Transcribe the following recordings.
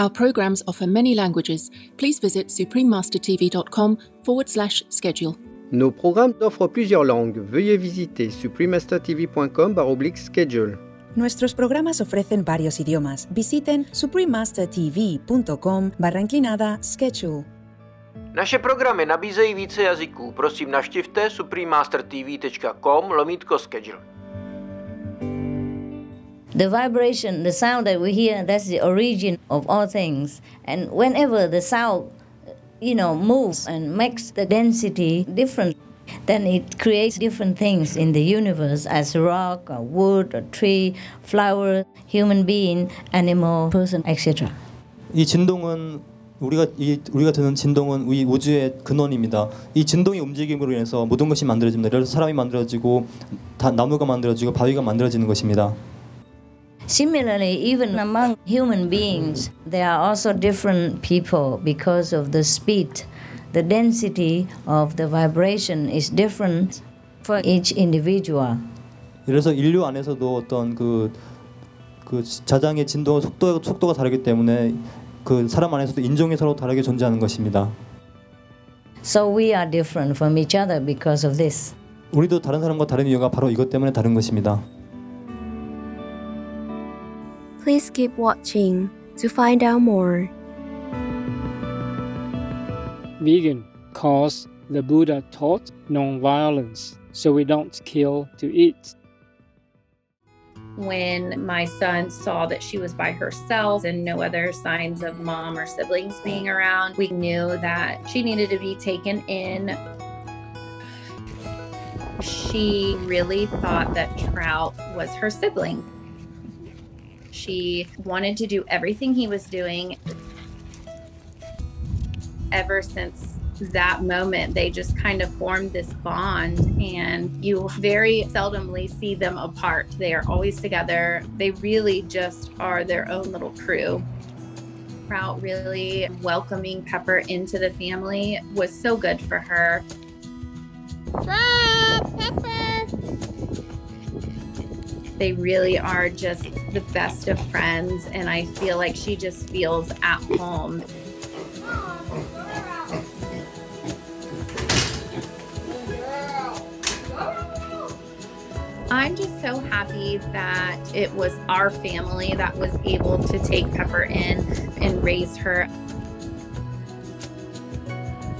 Our programs offer many languages. Please visit suprememastertv.com forward slash schedule. Nos programmes offrent plusieurs langues. Veuillez visiter suprememastertv.com schedule. Nuestros programas ofrecen varios idiomas. Visiten suprememastertv.com barra inclinada schedule. Naše programy nabízejí více jazyků. Prosím navštivte suprememastertv.com lomítko schedule. The vibration, the sound that we hear, that's the origin of all things. And whenever the sound, you know, moves and makes the density different, then it creates different things in the universe as rock, or wood, or tree, flower, human being, animal, person, etc. 이 진동은 우리가 이 우리가 듣는 진동은 이 우주의 근원입니다. 이 진동의 움직임으로 인해서 모든 것이 만들어집니다. 예를 들어서 사람이 만들어지고 다 나무가 만들어지고 바위가 만들어지는 것입니다. Similarly, even among human beings, there are also different people because of the speed. The density of the vibration is different for each individual. 그래서 인류 안에서도 어떤 그, 그 자장의 진동 속도 속도가 다르기 때문에 그 사람 안에서도 인종이 서로 다르게 존재하는 것입니다. So we are different from each other because of this. 우리도 다른 사람과 다른 이유가 바로 이것 때문에 다른 것입니다. Please keep watching to find out more. Vegan cause the Buddha taught non-violence, so we don't kill to eat. When my son saw that she was by herself and no other signs of mom or siblings being around, we knew that she needed to be taken in. She really thought that Trout was her sibling. She wanted to do everything he was doing. Ever since that moment, they just kind of formed this bond, and you very seldomly see them apart. They are always together. They really just are their own little crew. Trout really welcoming Pepper into the family was so good for her. Pepper! They really are just the best of friends, and I feel like she just feels at home. I'm just so happy that it was our family that was able to take Pepper in and raise her.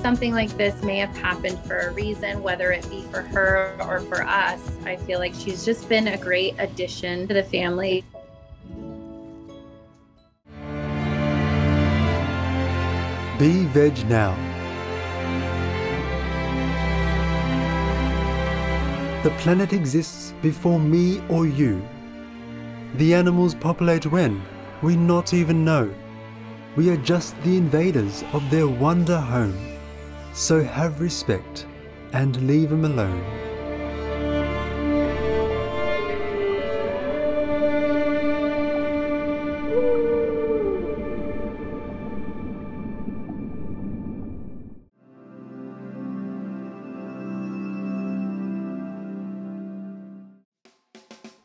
Something like this may have happened for a reason, whether it be for her or for us. I feel like she's just been a great addition to the family. Be Veg Now. The planet exists before me or you. The animals populate when we not even know. We are just the invaders of their wonder home. So have respect and leave him alone.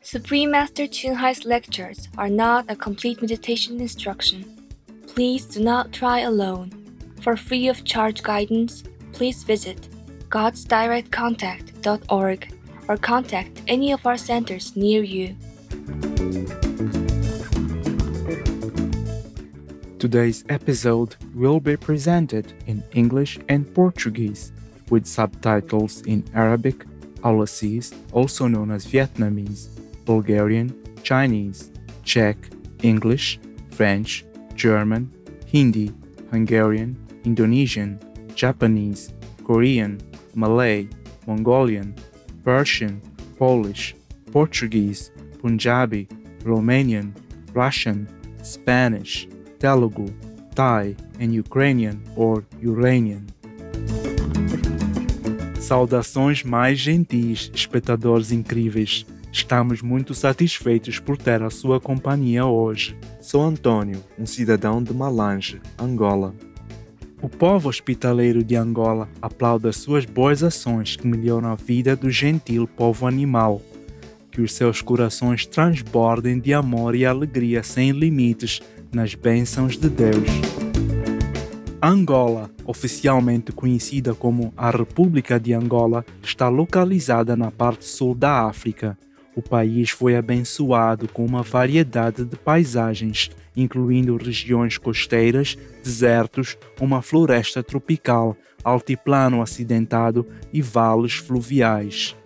Supreme Master Ching Hai's lectures are not a complete meditation instruction. Please do not try alone. For free of charge guidance, please visit godsdirectcontact.org or contact any of our centers near you. Today's episode will be presented in English and Portuguese with subtitles in Arabic, Aulacese, also known as Vietnamese, Bulgarian, Chinese, Czech, English, French, German, Hindi, Hungarian, Indonesian, Japanese, Korean, Malay, Mongolian, Persian, Polish, Portuguese, Punjabi, Romanian, Russian, Spanish, Telugu, Thai, and Ukrainian or Uranian. Saudações mais gentis, espectadores incríveis. Estamos muito satisfeitos por ter a sua companhia hoje. Sou Antônio, um cidadão de Malange, Angola. O povo hospitaleiro de Angola aplaude as suas boas ações que melhoram a vida do gentil povo animal. Que os seus corações transbordem de amor e alegria sem limites nas bênçãos de Deus. Angola, oficialmente conhecida como a República de Angola, está localizada na parte sul da África. O país foi abençoado com uma variedade de paisagens, incluindo regiões costeiras, desertos, uma floresta tropical, altiplano acidentado e vales fluviais.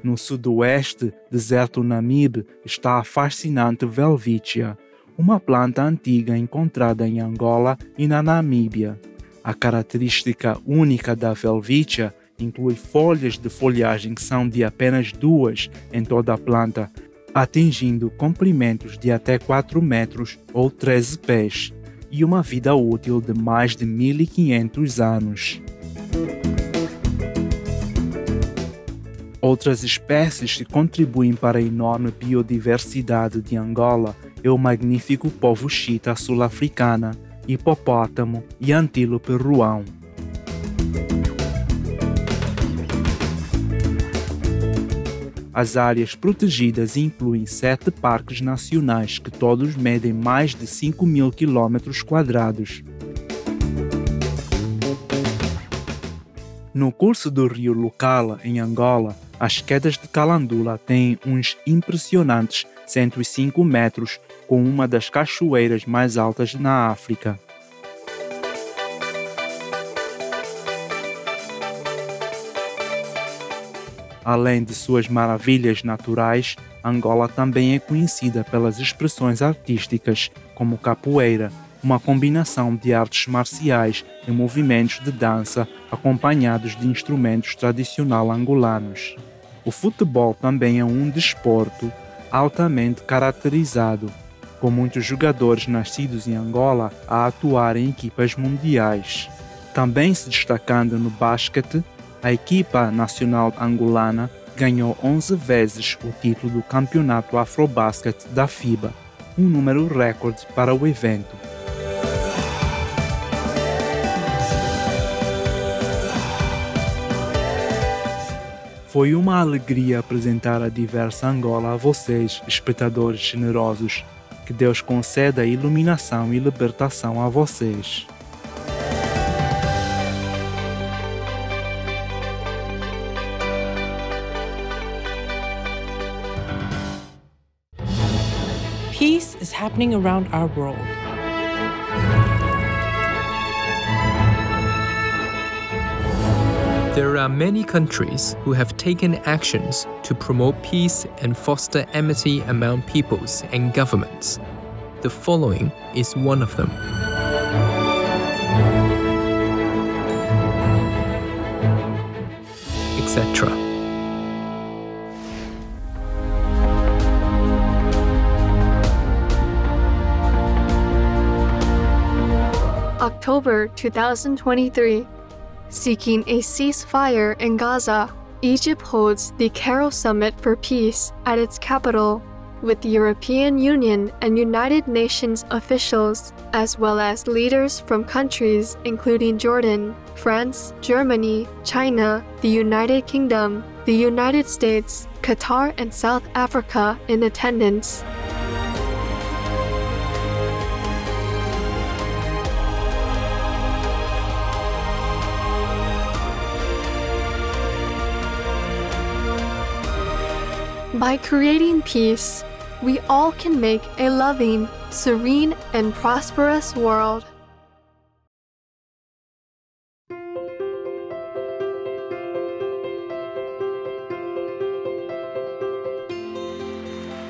No sudoeste, deserto Namibe, está a fascinante Welwitschia, uma planta antiga encontrada em Angola e na Namíbia. A característica única da Welwitschia inclui folhas de folhagem que são de apenas duas em toda a planta, atingindo comprimentos de até 4 metros ou 13 pés, e uma vida útil de mais de 1500 anos. Outras espécies que contribuem para a enorme biodiversidade de Angola é o magnífico povo chita sul-africana, hipopótamo e antílope ruão. As áreas protegidas incluem sete parques nacionais que todos medem mais de 5 mil quilômetros quadrados. No curso do rio Lucala, em Angola, as quedas de Calandula têm uns impressionantes 105 metros, com uma das cachoeiras mais altas na África. Além de suas maravilhas naturais, Angola também é conhecida pelas expressões artísticas, como capoeira, uma combinação de artes marciais e movimentos de dança acompanhados de instrumentos tradicional angolanos. O futebol também é um desporto altamente caracterizado, com muitos jogadores nascidos em Angola a atuar em equipas mundiais. Também se destacando no basquete, a equipa nacional angolana ganhou 11 vezes o título do Campeonato Afrobasket da FIBA, um número recorde para o evento. Foi uma alegria apresentar a diversa Angola a vocês, espectadores generosos. Que Deus conceda iluminação e libertação a vocês. Peace is happening around our world. There are many countries who have taken actions to promote peace and foster amity among peoples and governments. The following is one of them. Etc. October 2023. Seeking a ceasefire in Gaza, Egypt holds the Cairo Summit for Peace at its capital, with European Union and United Nations officials, as well as leaders from countries including Jordan, France, Germany, China, the United Kingdom, the United States, Qatar, and South Africa in attendance. By creating peace, we all can make a loving, serene, and prosperous world.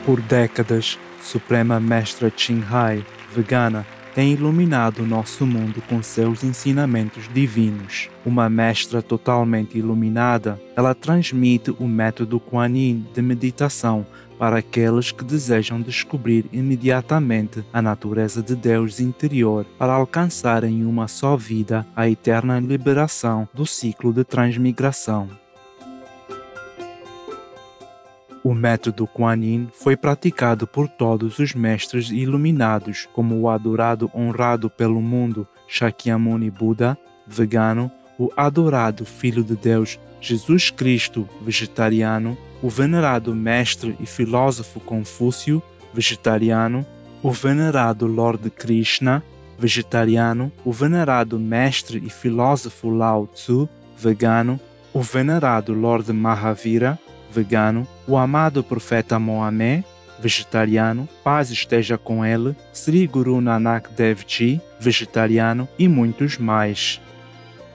Por décadas, Suprema Mestra Hai, vegana, tem iluminado o nosso mundo com seus ensinamentos divinos. Uma mestra totalmente iluminada, ela transmite o método Kuan Yin de meditação para aqueles que desejam descobrir imediatamente a natureza de Deus interior para alcançarem em uma só vida a eterna liberação do ciclo de transmigração. O método Kuan Yin foi praticado por todos os mestres iluminados, como o adorado honrado pelo mundo Shakyamuni Buda, vegano, o adorado Filho de Deus Jesus Cristo, vegetariano, o venerado mestre e filósofo Confúcio, vegetariano, o venerado Lord Krishna, vegetariano, o venerado mestre e filósofo Lao Tzu, vegano, o venerado Lord Mahavira, vegano, o amado profeta Mohammed, vegetariano, paz esteja com ele, Sri Guru Nanak Dev Ji, vegetariano e muitos mais.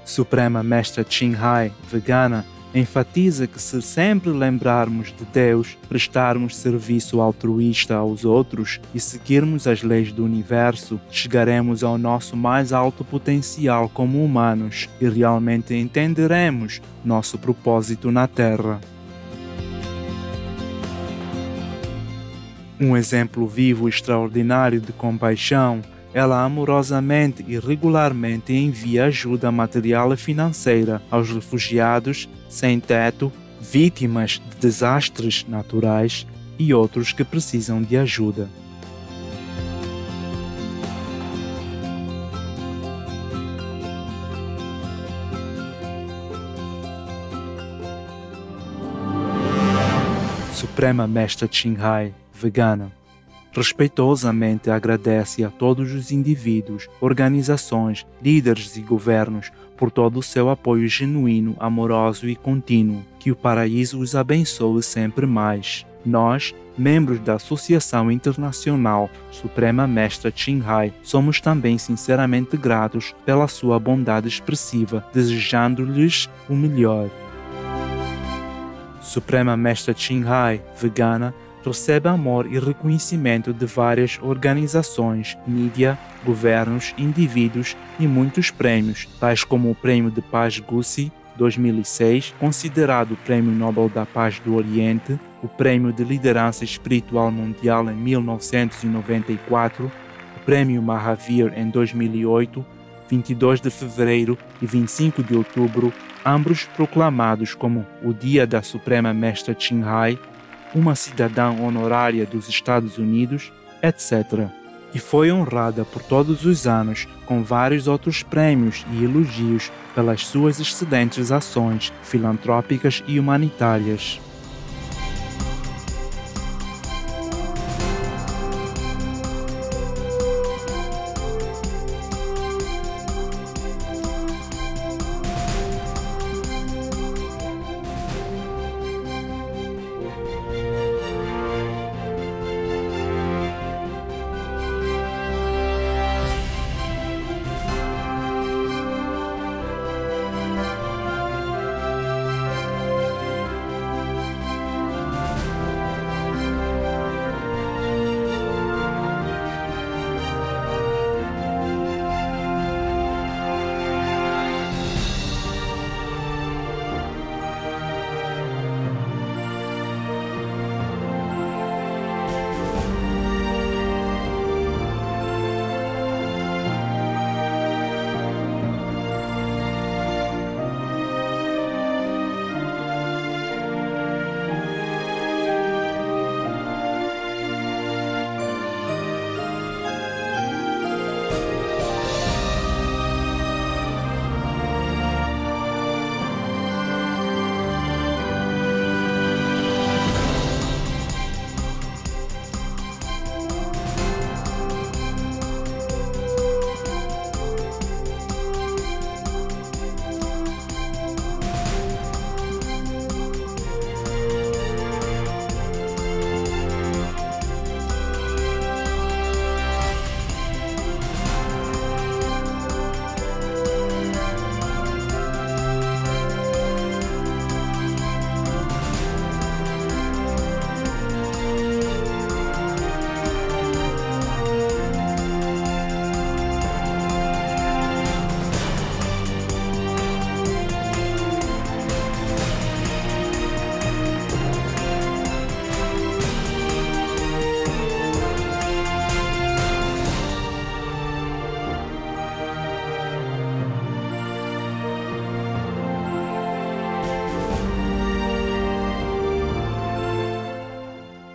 Suprema Mestra Ching Hai, vegana, enfatiza que se sempre lembrarmos de Deus, prestarmos serviço altruísta aos outros e seguirmos as leis do universo, chegaremos ao nosso mais alto potencial como humanos e realmente entenderemos nosso propósito na Terra. Um exemplo vivo extraordinário de compaixão, ela amorosamente e regularmente envia ajuda material e financeira aos refugiados sem teto, vítimas de desastres naturais e outros que precisam de ajuda. Suprema Mestra Hai vegana. Respeitosamente agradece a todos os indivíduos, organizações, líderes e governos por todo o seu apoio genuíno, amoroso e contínuo. Que o paraíso os abençoe sempre mais. Nós, membros da Associação Internacional Suprema Mestra Hai, somos também sinceramente gratos pela sua bondade expressiva, desejando-lhes o melhor. Suprema Mestra Hai, vegana, recebe amor e reconhecimento de várias organizações, mídia, governos, indivíduos e muitos prêmios, tais como o Prêmio de Paz Gussi 2006, considerado o Prêmio Nobel da Paz do Oriente, o Prêmio de Liderança Espiritual Mundial em 1994, o Prêmio Mahavir em 2008, 22 de fevereiro e 25 de outubro, ambos proclamados como o Dia da Suprema Mestra Hai uma cidadã honorária dos Estados Unidos, etc. E foi honrada por todos os anos com vários outros prêmios e elogios pelas suas excelentes ações filantrópicas e humanitárias.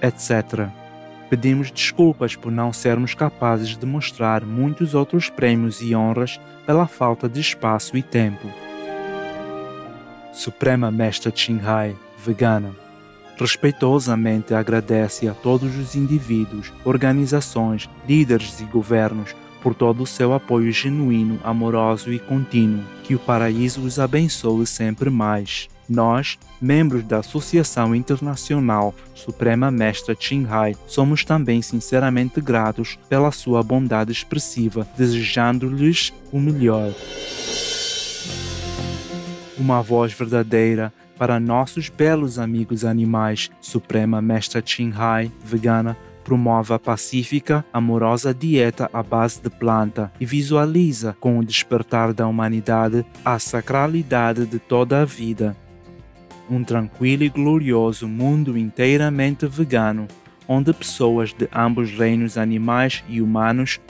Etc. Pedimos desculpas por não sermos capazes de mostrar muitos outros prêmios e honras pela falta de espaço e tempo. Suprema Mestra Qinghai, vegana, respeitosamente agradece a todos os indivíduos, organizações, líderes e governos por todo o seu apoio genuíno, amoroso e contínuo. Que o paraíso os abençoe sempre mais. Nós, membros da Associação Internacional Suprema Mestra Qinghai, somos também sinceramente gratos pela sua bondade expressiva, desejando-lhes o melhor. Uma voz verdadeira para nossos belos amigos animais, Suprema Mestra Qinghai, vegana, promove a pacífica, amorosa dieta à base de planta e visualiza, com o despertar da humanidade, a sacralidade de toda a vida. Um tranquilo e glorioso mundo inteiramente vegano, onde pessoas de ambos reinos animais e humanos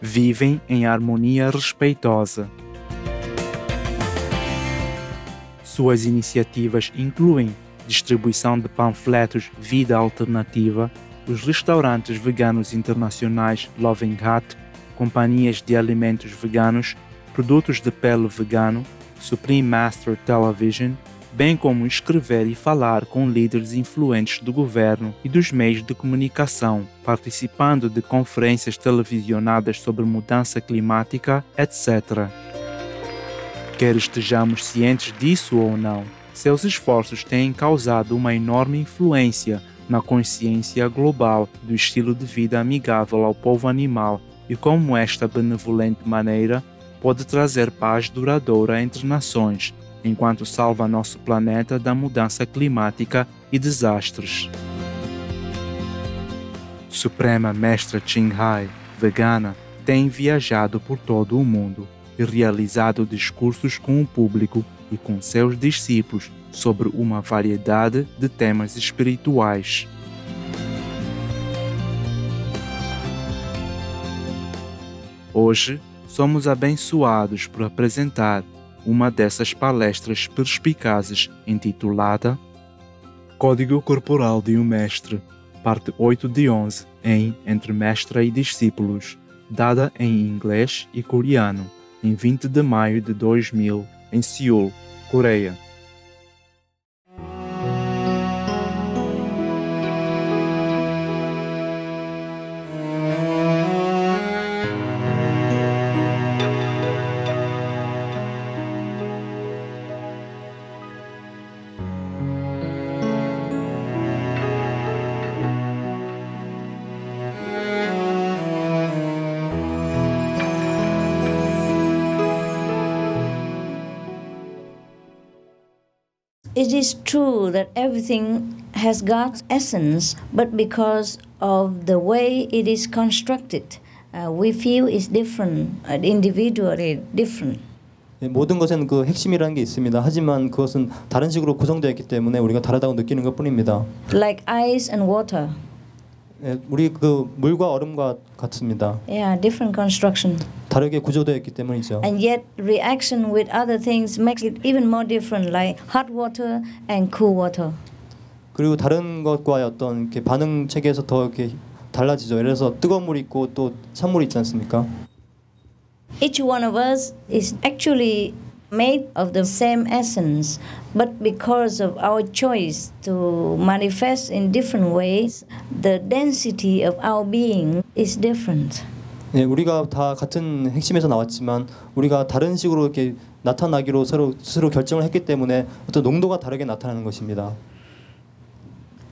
vivem em harmonia respeitosa. Suas iniciativas incluem distribuição de panfletos Vida Alternativa, os restaurantes veganos internacionais Loving Hut, companhias de alimentos veganos, produtos de pele vegano, Supreme Master Television, bem como escrever e falar com líderes influentes do governo e dos meios de comunicação, participando de conferências televisionadas sobre mudança climática, etc. Quer estejamos cientes disso ou não, seus esforços têm causado uma enorme influência na consciência global do estilo de vida amigável ao povo animal e como esta benevolente maneira pode trazer paz duradoura entre nações, enquanto salva nosso planeta da mudança climática e desastres. Suprema Mestra Qinghai, vegana, tem viajado por todo o mundo e realizado discursos com o público e com seus discípulos sobre uma variedade de temas espirituais. Hoje, somos abençoados por apresentar uma dessas palestras perspicazes intitulada Código Corporal de um Mestre, parte 8 de 11, em Entre Mestra e Discípulos, dada em inglês e coreano em 20 de maio de 2000, em Seul, Coreia. is true that everything has God's essence, but because of the way it is constructed, uh, we feel it's different, uh, individually different. 예, 모든 것에는 그 핵심이라는 게 있습니다. 하지만 그것은 다른 식으로 구성되어 있기 때문에 우리가 다르다고 느끼는 것뿐입니다. Like ice and water. 예, 우리 그 물과 얼음과 같습니다. Yeah, different construction. 다르게 구조되어 있기 때문이죠. And yet reaction with other things makes it even more different, like hot water and cool water. 그리고 다른 것과의 어떤 이렇게 반응 체계에서 더 이렇게 달라지죠. 예를 들어서 뜨거운 물이 있고 또 찬물이 있지 않습니까? Each one of us is actually made of the same essence, but because of our choice to manifest in different ways, the density of our being is different. 예, 우리가 다 같은 핵심에서 나왔지만 우리가 다른 식으로 이렇게 나타나기로 서로 스스로 결정을 했기 때문에 어떤 농도가 다르게 나타나는 것입니다.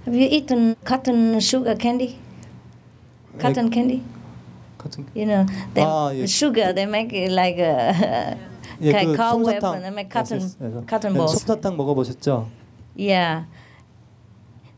Have you eaten cotton sugar candy? Cotton candy? Cotton. You know, the 아, 예. sugar they make it like a 예, like 그 cobweb 솜사탕. and make cotton 예, cotton 예, balls. 솜사탕 먹어보셨죠? Yeah.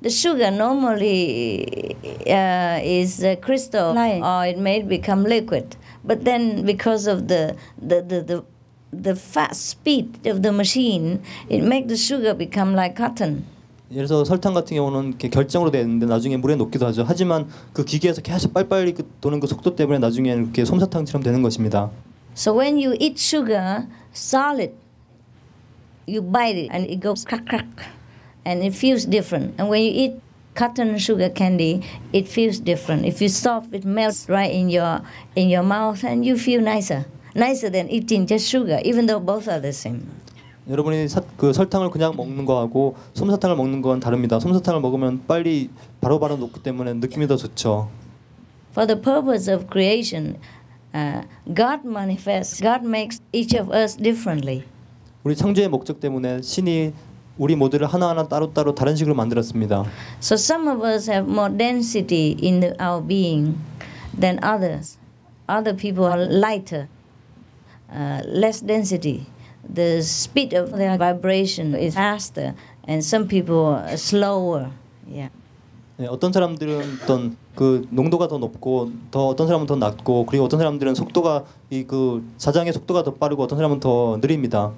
The sugar normally uh, is uh, crystalline or it may become liquid. But then because of the, the, the, the, the fast speed of the machine, it makes the sugar become like cotton. 예를 들어서 설탕 같은 경우는 이렇게 결정으로 되는데 나중에 물에 녹기도 하죠. 하지만 그 기계에서 계속 빨리빨리 그 도는 그 속도 때문에 나중에 이렇게 솜사탕처럼 되는 것입니다. So when you eat sugar solid, you bite it and it goes crack crack, and it feels different. And when you eat cotton sugar candy, it feels different. If you stop, it melts right in your in your mouth, and you feel nicer, nicer than eating just sugar, even though both are the same. 여러분이 사, 그 설탕을 그냥 먹는 거하고 솜사탕을 먹는 건 다릅니다. 솜사탕을 먹으면 빨리 바로바로 녹기 때문에 느낌이 더 좋죠. For the purpose of creation, uh, God manifests. God makes each of us differently. 우리 창조의 목적 때문에 신이 우리 모두를 하나하나 따로따로 다른 식으로 만들었습니다. So some of us have more density in the, our being than others. Other people are lighter, uh, less density. The speed of their vibration is faster, and some people are slower. Yeah. 네, 어떤 사람들은 어떤 그 농도가 더 높고 더 어떤 사람은 더 낮고 그리고 어떤 사람들은 속도가 이 그 자장의 속도가 더 빠르고 어떤 사람은 더 느립니다.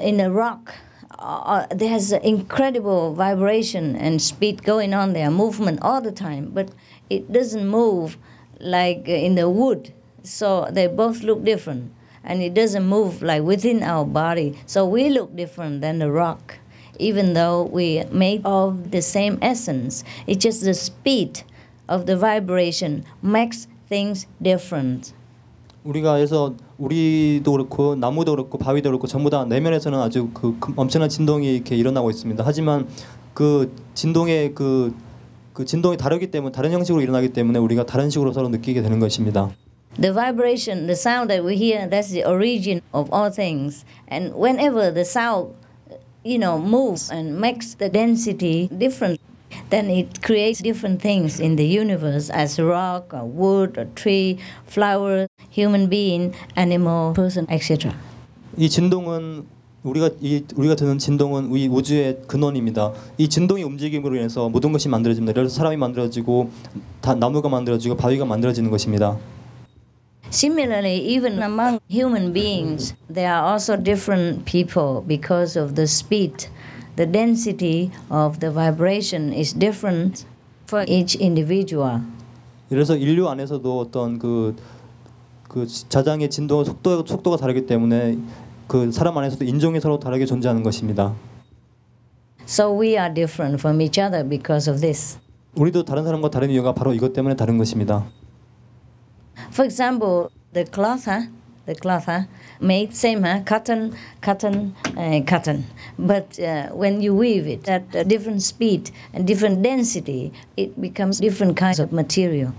in a rock uh, there's an incredible vibration and speed going on there movement all the time but it doesn't move like in the wood so they both look different and it doesn't move like within our body so we look different than the rock even though we made of the same essence it's just the speed of the vibration makes things different 우리가 해서 우리도 그렇고 나무도 그렇고 바위도 그렇고 전부 다 내면에서는 아주 그 엄청난 진동이 이렇게 일어나고 있습니다. 하지만 그 진동의 그, 그 진동이 다르기 때문에 다른 형식으로 일어나기 때문에 우리가 다른 식으로 서로 느끼게 되는 것입니다. The vibration, the sound that we hear, that's the origin of all things. And whenever the sound, you know, moves and makes the density different, then it creates different things in the universe as rock, or wood, or tree, flower, human being, animal, person, etc. 이 진동은 우리가 이 우리가 듣는 진동은 이 우주의 근원입니다. 이 진동의 움직임으로 인해서 모든 것이 만들어집니다. 그래서 사람이 만들어지고 다 나무가 만들어지고 바위가 만들어지는 것입니다. Similarly, even among human beings, there are also different people because of the speed. The density of the vibration is different for each individual. 그래서 인류 안에서도 어떤 그, 그 자장의 진동 속도 속도가 다르기 때문에 그 사람 안에서도 인종이 서로 다르게 존재하는 것입니다. So we are different from each other because of this. 우리도 다른 사람과 다른 이유가 바로 이것 때문에 다른 것입니다. For example, the cloth, huh? the cloth, huh? made same, huh? cotton, cotton, uh, cotton. But uh, when you weave it at a different speed and different density, it becomes different kinds of material.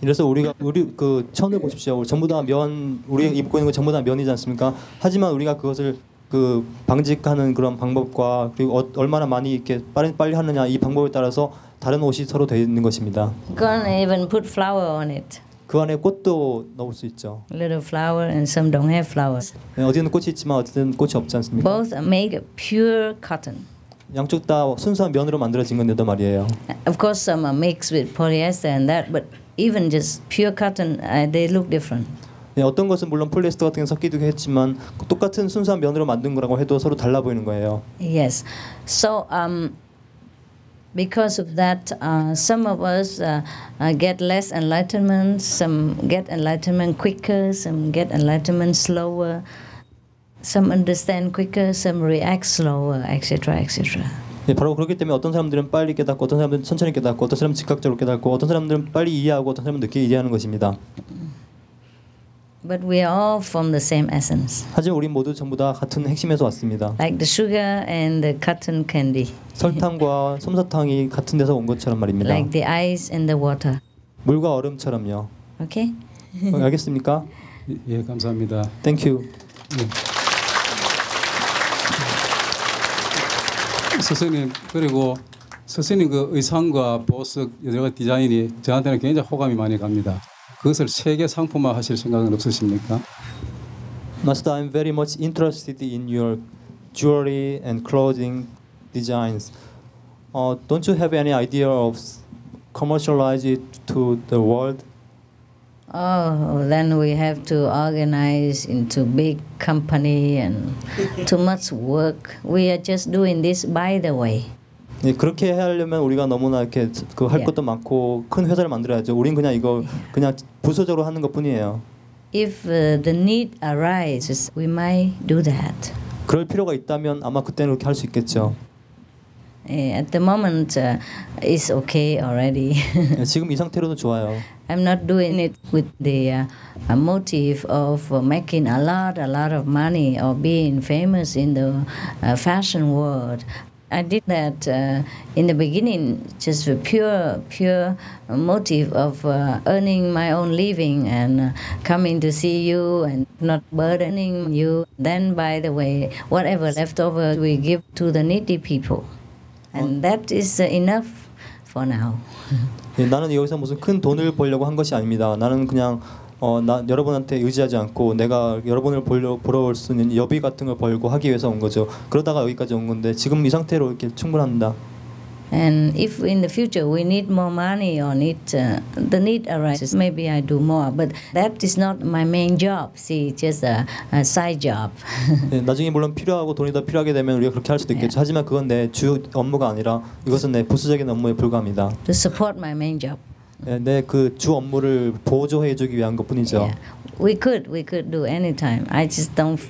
그래서 우리가 우리 그 천을 보십시오. 전부 다 면 우리 입고 있는 거 전부 다 면이지 않습니까? 하지만 우리가 그것을 그 방직하는 그런 방법과 그리고 어, 얼마나 많이 이렇게 빨리 빨리 하느냐 이 방법에 따라서 다른 옷이 서로 되어 있는 것입니다. Gonna even put flower on it. 그 안에 꽃도 넣을 수 있죠. Little flower and some don't have flowers. 네, 어디는 꽃이 있지만 어디는 꽃이 없지 않습니까? Both are made of pure cotton. 양쪽 다 순수한 면으로 만들어진 건데도 말이에요. Of course, some are mixed with polyester and that, but even just pure cotton, uh, they look different. 네, 어떤 것은 물론 폴리에스터 같은 게 섞이기도 했지만 똑같은 순수한 면으로 만든 거라고 해도 서로 달라 보이는 거예요. Yes. So um, because of that, uh, some of us uh, uh, get less enlightenment, some get enlightenment quicker, some get enlightenment slower, some understand quicker, some react slower, etc., etc. 네, 바로 그렇기 때문에 어떤 사람들은 빨리 깨닫고 어떤 사람들은 천천히 깨닫고 어떤 사람은 즉각적으로 깨닫고 어떤 사람들은 빨리 이해하고 어떤 사람은 늦게 이해하는 것입니다. But we are all from the same essence. 하지만 우리 모두 전부 다 같은 핵심에서 왔습니다. Like the sugar and the cotton candy. 설탕과 솜사탕이 같은 데서 온 것처럼 말입니다. Like the ice and the water. 물과 얼음처럼요. Okay? 어, 알겠습니까? 예, 감사합니다. Thank you. 스승님 그리고 스승님 그 의상과 보석 여러 가지 디자인이 저한테는 굉장히 호감이 많이 갑니다. 그것을 세계 상품화 하실 생각은 없으십니까? Master, I'm very much interested in your jewelry and clothing designs. Uh, don't you have any idea of commercialize it to the world? Oh, then we have to organize into big company and too much work. We are just doing this by the way. 예, 그렇게 하려면 우리가 너무나 이렇게 그할 예. 것도 많고 큰 회사를 만들어야죠. 우린 그냥 이거 그냥 부수적으로 하는 것뿐이에요. If uh, the need arises, we might do that. 그럴 필요가 있다면 아마 그때는 그렇게 할 수 있겠죠. Eh, At the moment, uh, it's okay already. 네, 지금 이 상태로는 좋아요. I'm not doing it with the uh, uh, motive of uh, making a lot, a lot of money or being famous in the uh, fashion world. I did that uh, in the beginning, just for pure, pure motive of uh, earning my own living and uh, coming to see you and not burdening you. Then, by the way, whatever left over, we give to the needy people, and that is uh, enough for now. 예, 나는 여기서 무슨 큰 돈을 벌려고 한 것이 아닙니다. 나는 그냥 어, 나 여러분한테 의지하지 않고 내가 여러분을 보려 보러 올 수 있는 여비 같은 걸 벌고 하기 위해서 온 거죠. 그러다가 여기까지 온 건데 지금 이 상태로 이렇게 충분합니다. And if in the future we need more money or need uh, the need arises, maybe I do more. But that is not my main job. See, just a, a side job. 예, 나중에 물론 필요하고 돈이 더 필요하게 되면 우리가 그렇게 할 수도 있겠죠. 하지만 그건 내 주 업무가 아니라 이것은 내 부수적인 업무에 불과합니다. to support my main job. 예, 내그 주 업무를 보조해 주기 위한 것뿐이죠. We could, we could do anytime. I just don't,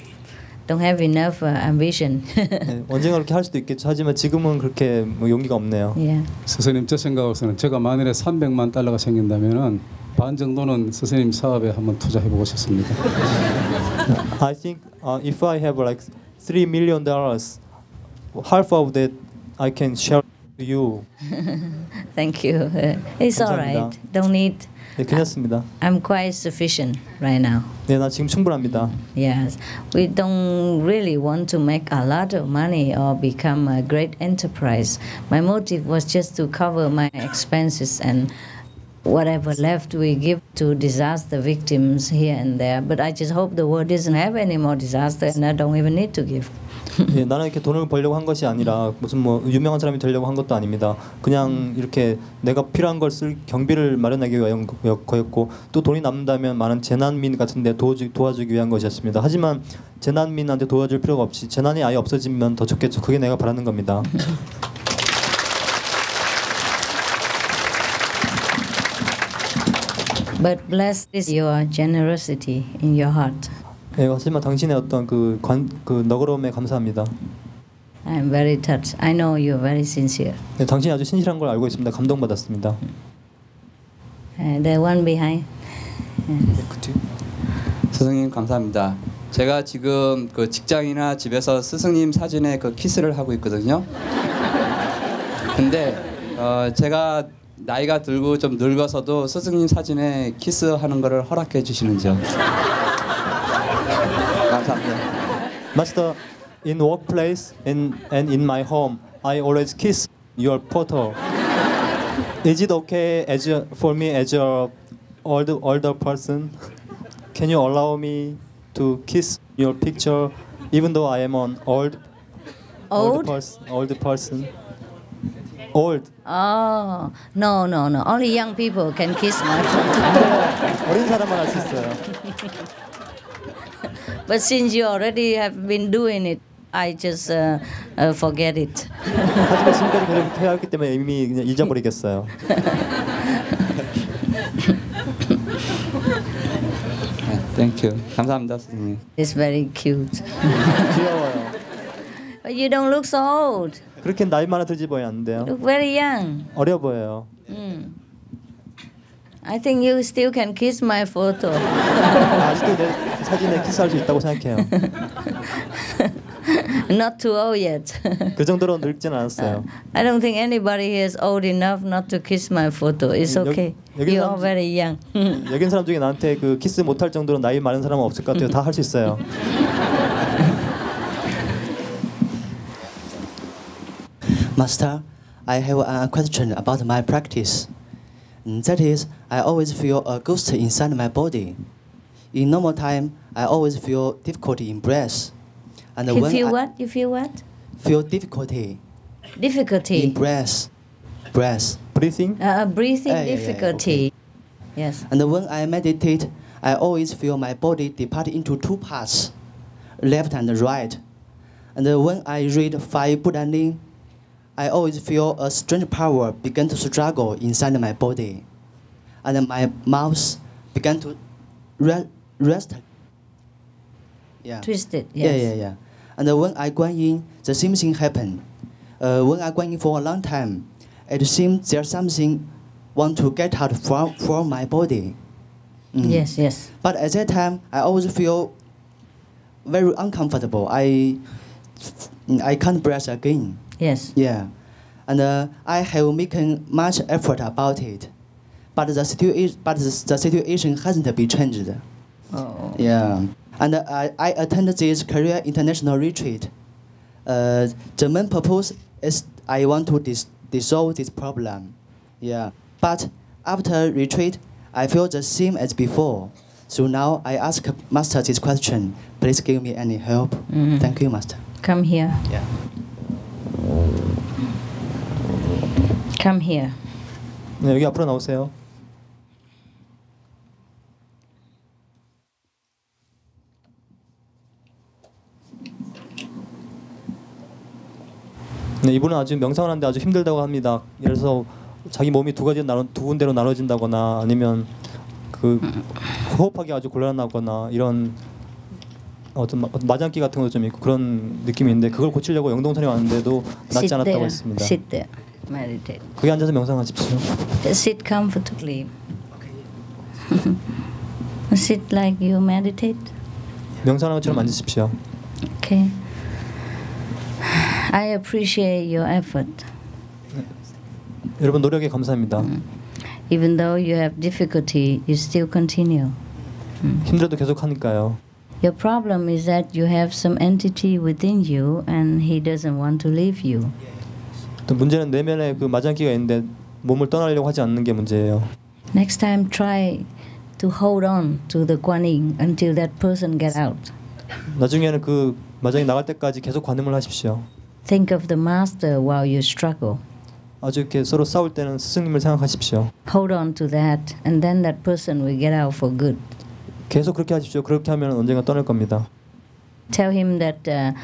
don't have enough uh, ambition. 예, 언젠가 그렇게 할 수도 있겠죠. 하지만 지금은 그렇게 뭐 용기가 없네요. yeah. 스승님 저 생각으로서는 제가 만일에 300만 달러가 생긴다면은 반 정도는 스승님 사업에 한번 투자해 보고 싶습니다. I think uh, if I have like three million dollars, half of that I can share you. Thank you. Uh, it's all 감사합니다. right. Don't need. 네, 괜찮습니다. I'm quite sufficient right now. 네, 나 지금 충분합니다. Yes, we don't really want to make a lot of money or become a great enterprise. My motive was just to cover my expenses and whatever left we give to disaster victims here and there. But I just hope the world doesn't have any more disaster and I don't even need to give. 예, 나는 이렇게 돈을 벌려고 한 것이 아니라 무슨 뭐 유명한 사람이 되려고 한 것도 아닙니다. 그냥 이렇게 내가 필요한 걸 쓸 경비를 마련하기 위한 거- 거였고 또 돈이 남는다면 많은 재난민 같은데 도와주, 도와주기 위한 것이었습니다. 하지만 재난민한테 도와줄 필요가 없이 재난이 아예 없어지면 더 좋겠죠. 그게 내가 바라는 겁니다. 예, 하지만 당신의 어떤 그, 관, 그 너그러움에 감사합니다. I'm very touched. I know you're very sincere. 네, 당신이 아주 신실한 걸 알고 있습니다. 감동받았습니다. Uh, the one behind. 스승님 감사합니다. 제가 지금 그 직장이나 집에서 스승님 사진에 그 키스를 하고 있거든요. 근데 어 제가 나이가 들고 좀 늙어서도 스승님 사진에 키스하는 거를 허락해 주시는지요? 감사합니다. Master, in workplace and and in my home, I always kiss your photo. Is it okay as a, for me as a old older person? Can you allow me to kiss your picture, even though I am an old Old? person? Old person. Old. Oh, no, no, no. Only young people can kiss my photo. 어린 사람만 할 수 있어요. but since you already have been doing it, I just uh, uh, forget it. 하지만 지금까지 계속 해왔기 때문에 이미 그냥 잊어버리겠어요. 땡큐. 감사합니다, 스승님. It's very cute. 귀여워요. But you don't look so old. 그렇게 나이 많아 들지 보여 안 돼요. Look very young. 어려 보여요. Mm. I think you still can kiss my photo. 아직도 내 사진에 키스할 수 있다고 생각해요. not too old yet. 그 정도로 늙진 않았어요. I don't think anybody here is old enough not to kiss my photo. It's 여- okay. 여기 You are 사람- very young. 여긴 사람 중에 나한테 그 키스 못할 정도로 나이 많은 사람은 없을 것 같아요. 다 할 수 있어요. Master, I have a question about my practice. Mm, That is, I always feel a ghost inside my body. In normal time, I always feel difficulty in breath. And you when feel I what? You feel what? feel difficulty Difficulty. in breath, breath. Breathing? Uh, breathing Yeah, yeah, yeah, difficulty. Yes. And when I meditate, I always feel my body depart into two parts, left and right. And when I read five Buddha Ning, I always feel a strange power begin to struggle inside my body. And my mouth began to re- rest. Yeah. Twisted. Yeah, Yes. yeah, yeah. And when I Guanyin, the same thing happened. uh, when I'm in for a long time, it seems there's something want to get out from, from my body. Mm. Yes, yes. But at that time, I always feel very uncomfortable. I, I can't breathe again. Yes. Yeah, and uh, I have making much effort about it, but the situation, but the, the situation hasn't been changed. Oh. Yeah, and uh, I, I attended this Korea international retreat. Uh, the main purpose is I want to dis- dissolve this problem. Yeah, but after retreat, I feel the same as before. So now I ask Master this question. Please give me any help. Mhm. Thank you, Master. Come here. Yeah. Come here. 네, 여기 앞으로 나오세요. 네, 이분은 아주 명상을 하는데 아주 힘들다고 합니다. 들어서 자기 몸이 두 가지 나눠 두 군데로 나눠진다거나 아니면 그 호흡하기 아주 곤란하거나 이런 어떤 마- 마장기 같은 것도 좀 있고 그런 느낌인데 그걸 고치려고 영동선에 왔는데도 낫지 않았다고. 했습니다. Sit there. Meditate. 거기 앉아서 명상하십시오. Sit comfortably. sit like you meditate. 명상하는 것처럼 앉으십시오. Okay. I appreciate your effort. 여러분 노력에 감사합니다. Even though you have difficulty, you still continue. 힘들어도 계속 하니까요. Your problem is that you have some entity within you and he doesn't want to leave you. 또 문제는 내면에 그 마장기가 있는데 몸을 떠나려고 하지 않는 게 문제예요. Next time try to hold on to the guanyin until that person get out. 나중에는 그 마장이 나갈 때까지 계속 관음을 하십시오. Think of the master while you struggle. 아주 이렇게 서로 싸울 때는 스승님을 생각하십시오. Hold on to that and then that person will get out for good. 계속 그렇게 하십시오. 그렇게 하면 언젠가 떠날 겁니다. Tell him that uh,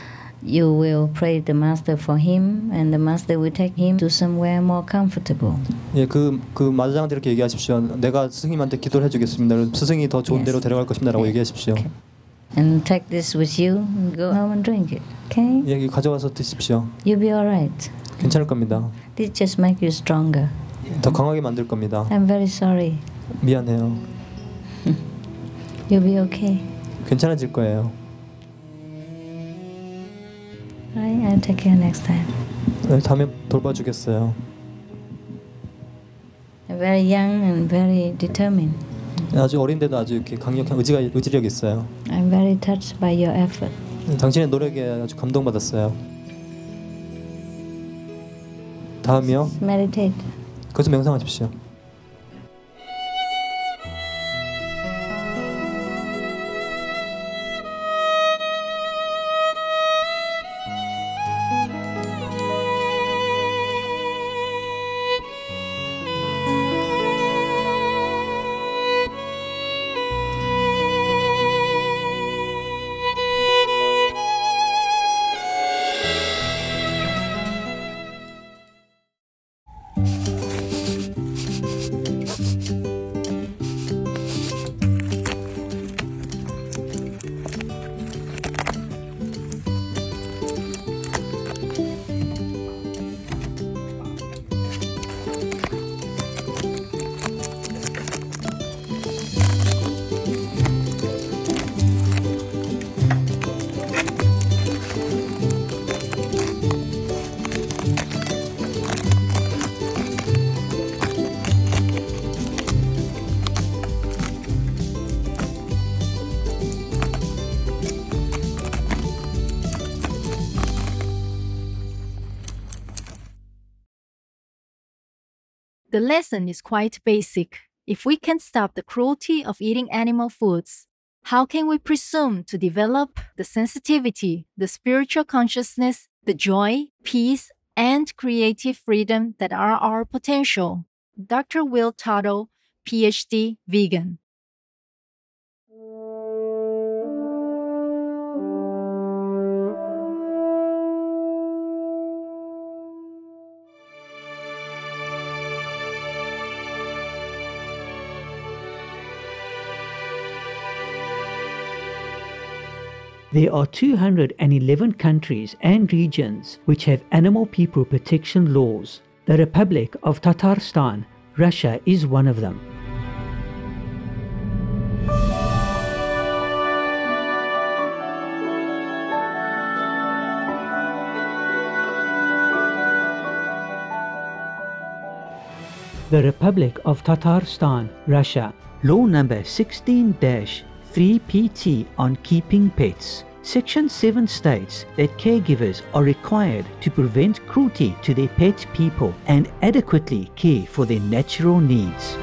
you will pray the master for him and the master will take him to somewhere more comfortable. 예, 그, 그 마장한테 이렇게 얘기하십시오. 내가 스승님한테 기도를 해 주겠습니다. 스승이 더 좋은 데로 데려갈 것입니다라고 얘기하십시오. And take this with you and go home and drink it. Okay? 예, 가져와서 드십시오. You'll be alright. 괜찮을 겁니다. This just make you stronger. 더 강하게 만들 겁니다. I'm very sorry. 미안해요. You'll be okay. 괜찮아질 거예요. Right? I'll take care next time. 네, 다음에 돌봐주겠어요. Very young and very determined. 아주 어린데도 아주 이렇게 강력한 의지가 의지력 있어요. I'm very touched by your effort. 당신의 노력에 아주 감동받았어요. 다음이요. Meditate. 거기서 명상하십시오. The lesson is quite basic. If we can stop the cruelty of eating animal foods, how can we presume to develop the sensitivity, the spiritual consciousness, the joy, peace, and creative freedom that are our potential? Dr. Will Tuttle, PhD, vegan. There are 211 countries and regions which have animal people protection laws. The Republic of Tatarstan, Russia, is one of them. The Republic of Tatarstan, Russia, Law number 16 3PT on keeping pets. Section 7 states that caregivers are required to prevent cruelty to their pet people and adequately care for their natural needs.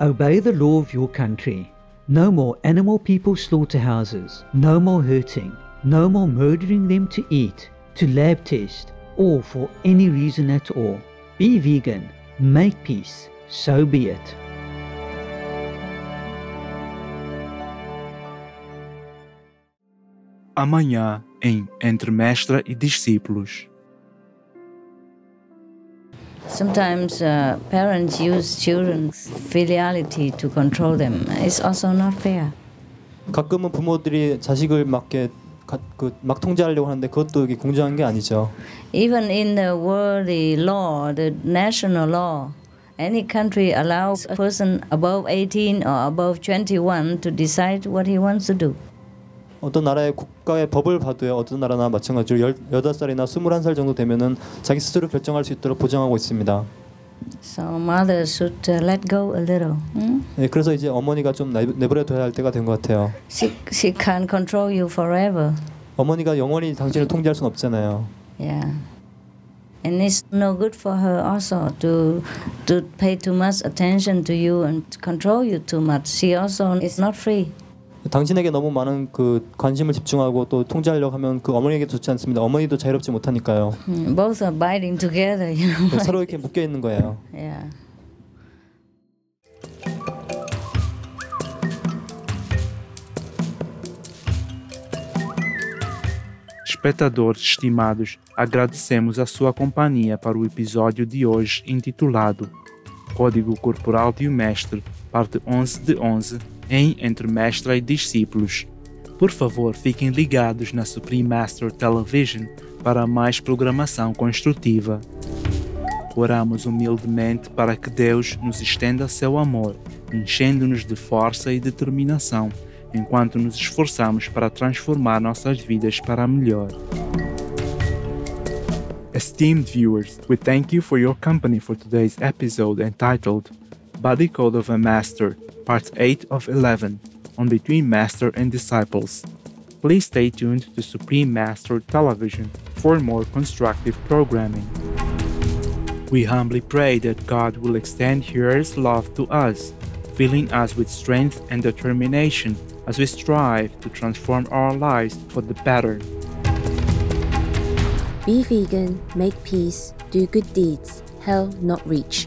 Obey the law of your country. No more animal people slaughterhouses. No more hurting. No more murdering them to eat, to lab test, or for any reason at all. Be vegan, make peace, so be it. Amanhã em Entre Mestra e Discípulos. Sometimes uh, parents use children's filiality to control them. It's also not fair. 가끔은 부모들이 자식을 막게 그막 통제하려고 하는데 그것도 이게 공정한 게 아니죠. Even in the worldly law, the national law, any country allows a person above 18 or above 21 to decide what he wants to do. 어떤 나라의 국가의 법을 봐도요. 어떤 나라나 마찬가지로 18살이나 21살 정도 되면은 자기 스스로 결정할 수 있도록 보장하고 있습니다. So mothers should uh, let go a little. Hmm? 네, 그래서 이제 어머니가 좀 내버려 둬야 할 때가 된 것 같아요. She she can't control you forever. 어머니가 영원히 당신을 통제할 수는 없잖아요. Yeah. And it's no good for her also to to pay too much attention to you and control you too much. She also is not free. 당신에게 너무 많은 그 관심을 집중하고 또 통제하려고 하면 그 어머니에게 좋지 않습니다. 어머니도 자유롭지 못하니까요. Mm, both are biting together, you know. 서로 이렇게 묶여 있는 거예요. Yeah. Espectadores estimados, agradecemos a sua companhia para o episódio de hoje intitulado Código Corporal de um Mestre, parte 11 de 11, em Entre Mestra e Discípulos. Por favor, fiquem ligados na Supreme Master Television para mais programação construtiva. Oramos humildemente para que Deus nos estenda seu amor, enchendo-nos de força e determinação, enquanto nos esforçamos para transformar nossas vidas para melhor. Esteemed viewers, we thank you for your company for today's episode entitled Body Code of a Master, Part 8 of 11, on Between Master and Disciples. Please stay tuned to Supreme Master Television for more constructive programming. We humbly pray that God will extend His love to us, filling us with strength and determination as we strive to transform our lives for the better. Be vegan, make peace, do good deeds, hell not reach.